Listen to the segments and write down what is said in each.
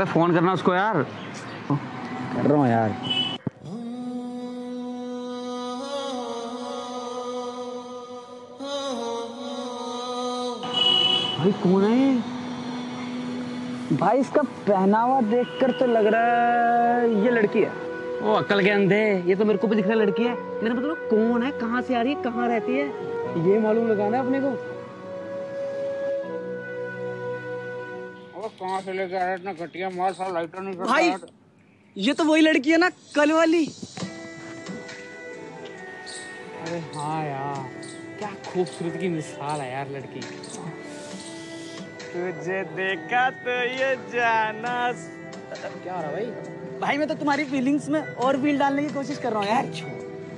अबे फ़ोन करना उसको यार। कर रहा हूँ यार। भाई कौन है भाई इसका पहनावा देखकर तो लग रहा है ये लड़की है। ओ अक्ल के अंधे, ये तो मेरे को भी दिख रहा लड़की है। मेरा मतलब कौन है? कहाँ से आ रही है? कहाँ रहती है? ये मालूम लगाना है अपने को। कहाँ से लेके आया इतना घटिया माल साला लाइटर नहीं भाई ये तो वही लड़की है ना कल वाली। अरे हाँ यार क्या खूबसूरत की मिसाल है यार लड़की। तुझे देखा तो ये जाना। क्या हो रहा भाई? भाई मैं तो तुम्हारी फीलिंग्स में और व्हील डालने की कोशिश कर रहा हूँ यार। छोड़।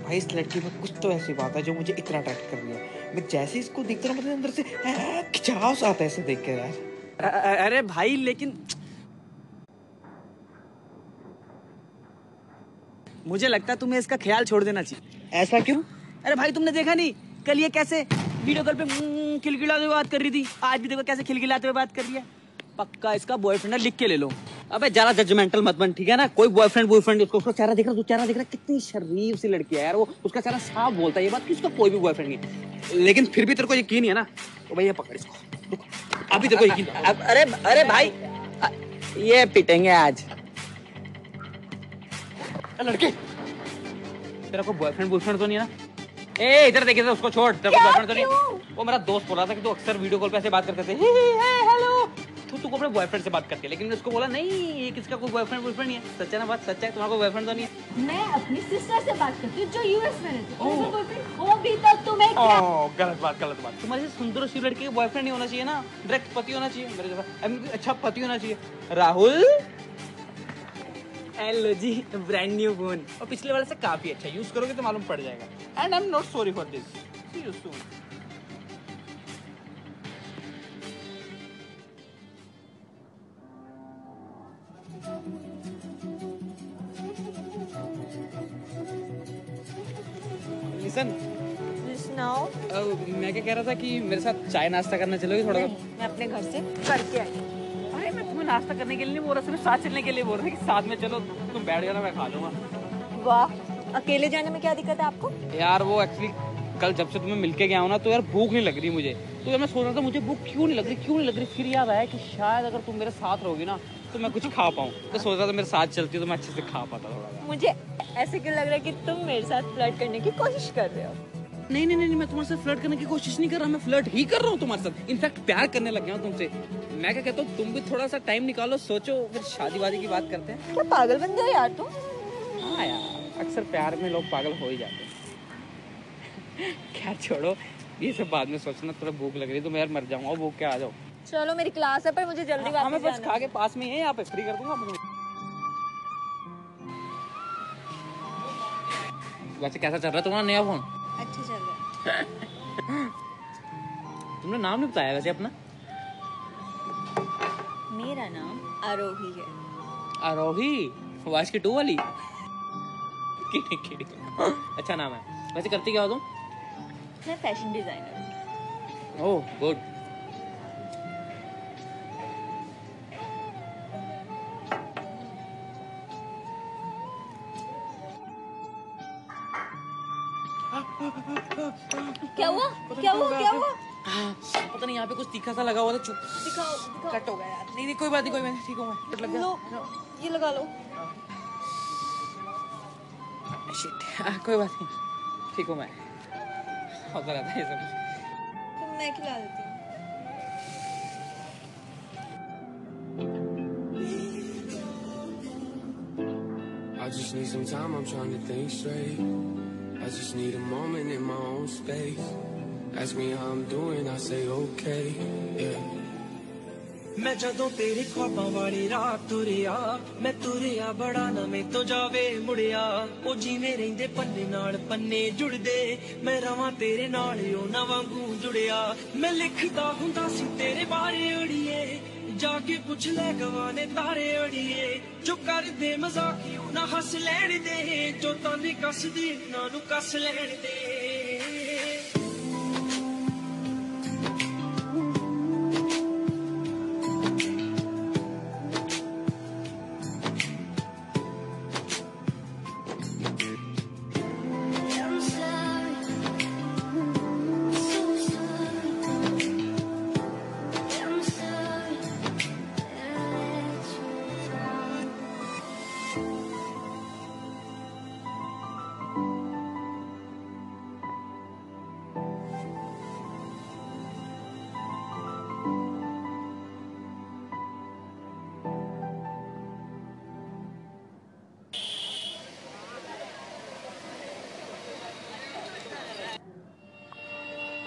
भाई इस लड़की में कुछ तो ऐसी बात है जो मुझे इतना अट्रैक्ट कर रही है। मैं जैसे इसको देखता हूँ मतलब अंदर से आ, खिंचाव सा आता है इसे देख के यार। अरे भाई लेकिन मुझे लगता है तुम्हें इसका ख्याल छोड़ देना चाहिए। ऐसा क्यों? अरे भाई तुमने देखा नहीं? कल ये कैसे वीडियो कॉल पे खिलखिलाते हुए बात कर रही थी? आज भी देखो कैसे खिलखिलाते हुए बात कर रही है। पक्का इसका बॉयफ्रेंड है लिख के ले लो। अबे जरा जजमेंटल मत बन ठीक है ना? कोई बॉयफ्रेंड बॉयफ्रेंड उसको उसका चेहरा दिख रहा चेहरा दिख रहा कितनी शरीफ सी लड़की है यार वो उसका चेहरा साफ़ बोलता है ये बात कि उसका कोई भी बॉयफ्रेंड नहीं। लेकिन फिर भी तेरे को यकीन है ना? तो भैया पकड़ इसको। अभी तेरे को यकीन अब अरे अरे भाई ये पिटेंगे आज। लड़के तेरा कोई बॉयफ्रेंड बॉयफ्रेंड तो नहीं है ना? ए इधर देखे उसको छोड़ तेरा कोई बॉयफ्रेंड तो नहीं वो मेरा दोस्त बोला था कि तू अक्सर वीडियो कॉल पे ऐसे बात करते थे। हे हे। तू अपने बॉयफ्रेंड से बात करती है लेकिन उसको बोला नहीं ये किसका कोई बॉयफ्रेंड बॉयफ्रेंड नहीं है? सच्चा ना बात सच्चा है तुम्हारा कोई बॉयफ्रेंड तो नहीं है। मैं अपनी सिस्टर से बात करती हूँ जो यूएस में रहती है। boyfriend हो भी तो तुम्हें क्या? ओह गलत बात गलत बात। तुम्हारे सुंदर सी लड़की का बॉयफ्रेंड नहीं होना चाहिए ना। डायरेक्ट पति होना चाहिए। मेरे जैसा अच्छा पति होना चाहिए। राहुल? हेलो जी ब्रांड न्यू फ़ोन और पिछले वाले से काफ़ी अच्छा यूज़ करोगे तो मालूम पड़ जाएगा। And I am not sorry for this see you soon listen सुनाओ मैं क्या कह रहा था कि मेरे साथ चाय नाश्ता करना चलोगे थोड़ा मैं अपने घर से करके आई अरे मैं तुम्हें नाश्ता करने के लिए नहीं बोल रहा सिर्फ़ साथ चलने के लिए बोल रहा कि साथ में चलो तुम बैठ जाना मैं खा लूँगा। वाह अकेले जाने में क्या दिक्कत है आपको? यार वो एक्चुअली कल जब से तुम्हें मिलके गया हूँ ना तो यार भूख नहीं लग रही मुझे। तो यार मैं सोच रहा था मुझे भूख क्यों नहीं लग रही क्यों नहीं लग रही? फिर याद आया कि शायद अगर तुम मेरे साथ रहोगी ना तो मैं कुछ खा पाऊँ। तो सोच रहा था मेरे साथ चलती तो मैं अच्छे से खा पाता थोड़ा सा। मुझे ऐसे क्यों लग रहा है कि तुम मेरे साथ फ्लर्ट करने की कोशिश कर रहे हो? नहीं नहीं नहीं मैं तुम्हारे साथ फ्लर्ट करने की कोशिश नहीं कर रहा मैं फ्लर्ट ही कर रहा हूँ तुम्हारे साथ। इनफैक्ट प्यार करने लग गया हूँ तुमसे। मैं क्या कहता हूँ तुम भी थोड़ा सा टाइम निकालो सोचो फिर शादी वादी की बात करते हैं। क्या पागल बन गए यार तुम? हाँ यार अक्सर प्यार में लोग पागल हो ही जाते हैं। क्या छोड़ो ये सब बाद में सोचना थोड़ा भूख लग रही है तो मैं यार मर जाऊँगा भूख के आ जाओ चलो मेरी क्लास है पर मुझे जल्दी हमें वापस बस खा के पास में ही है यहाँ पे फ्री कर दूँगा वैसे कैसा चल रहा है तुम्हारा नया फ़ोन अच्छा चल रहा है। तुमने नाम नहीं बताया वैसे अपना? मेरा नाम आरोही है। आरोही? वाश की टू वाली? किडी किडी अच्छा नाम है। वैसे करती क्या हो तुम? मैं फ़ैशन डिज़ाइनर हूँ। ओह गुड क्या हुआ? क्या हुआ? क्या हुआ? पता नहीं यहाँ पे कुछ तीखा सा लगा हुआ था चुप। दिखाओ दिखाओ। कट हो गया यार। नहीं नहीं कोई बात नहीं कोई बात नहीं ठीक हूँ मैं। कट लग लो गया ये लगा लो। शिट कोई बात नहीं। ठीक हूँ मैं। होता रहता है ये सब। तो मैं खिला देती हूँ। I just need some time, I'm trying to think straight. I just need a moment in my own space. Ask me how I'm doing, I say okay, yeah. ਮੈਂ ਜਦੋਂ ਤੇਰੇ ਖੁਆਬਾਂ ਵਾਲੀ ਰਾਤ ਤੁਰਿਆ ਮੈਂ ਤੁਰਿਆ ਬੜਾ ਨਵੇਂ ਤੋਂ ਜਾਵੇ ਮੁੜਿਆ ਉਹ ਜਿਵੇਂ ਰਹਿੰਦੇ ਪੰਨੇ ਨਾਲ ਪੰਨੇ ਜੁੜਦੇ ਮੈਂ ਰਵਾਂ ਤੇਰੇ ਨਾਲ ਉਹ ਨਾ ਵਾਂਗੂ ਜੁੜਿਆ ਮੈਂ ਲਿਖਦਾ ਹੁੰਦਾ ਸੀ ਤੇਰੇ ਬਾਰੇ ਅੜੀਏ जाके पुछ लै गवाने तारे अड़िए। जो कर दे मजाकियों ना हंस लैन दे? जो ताने कस दे ना नु कस लैन दे।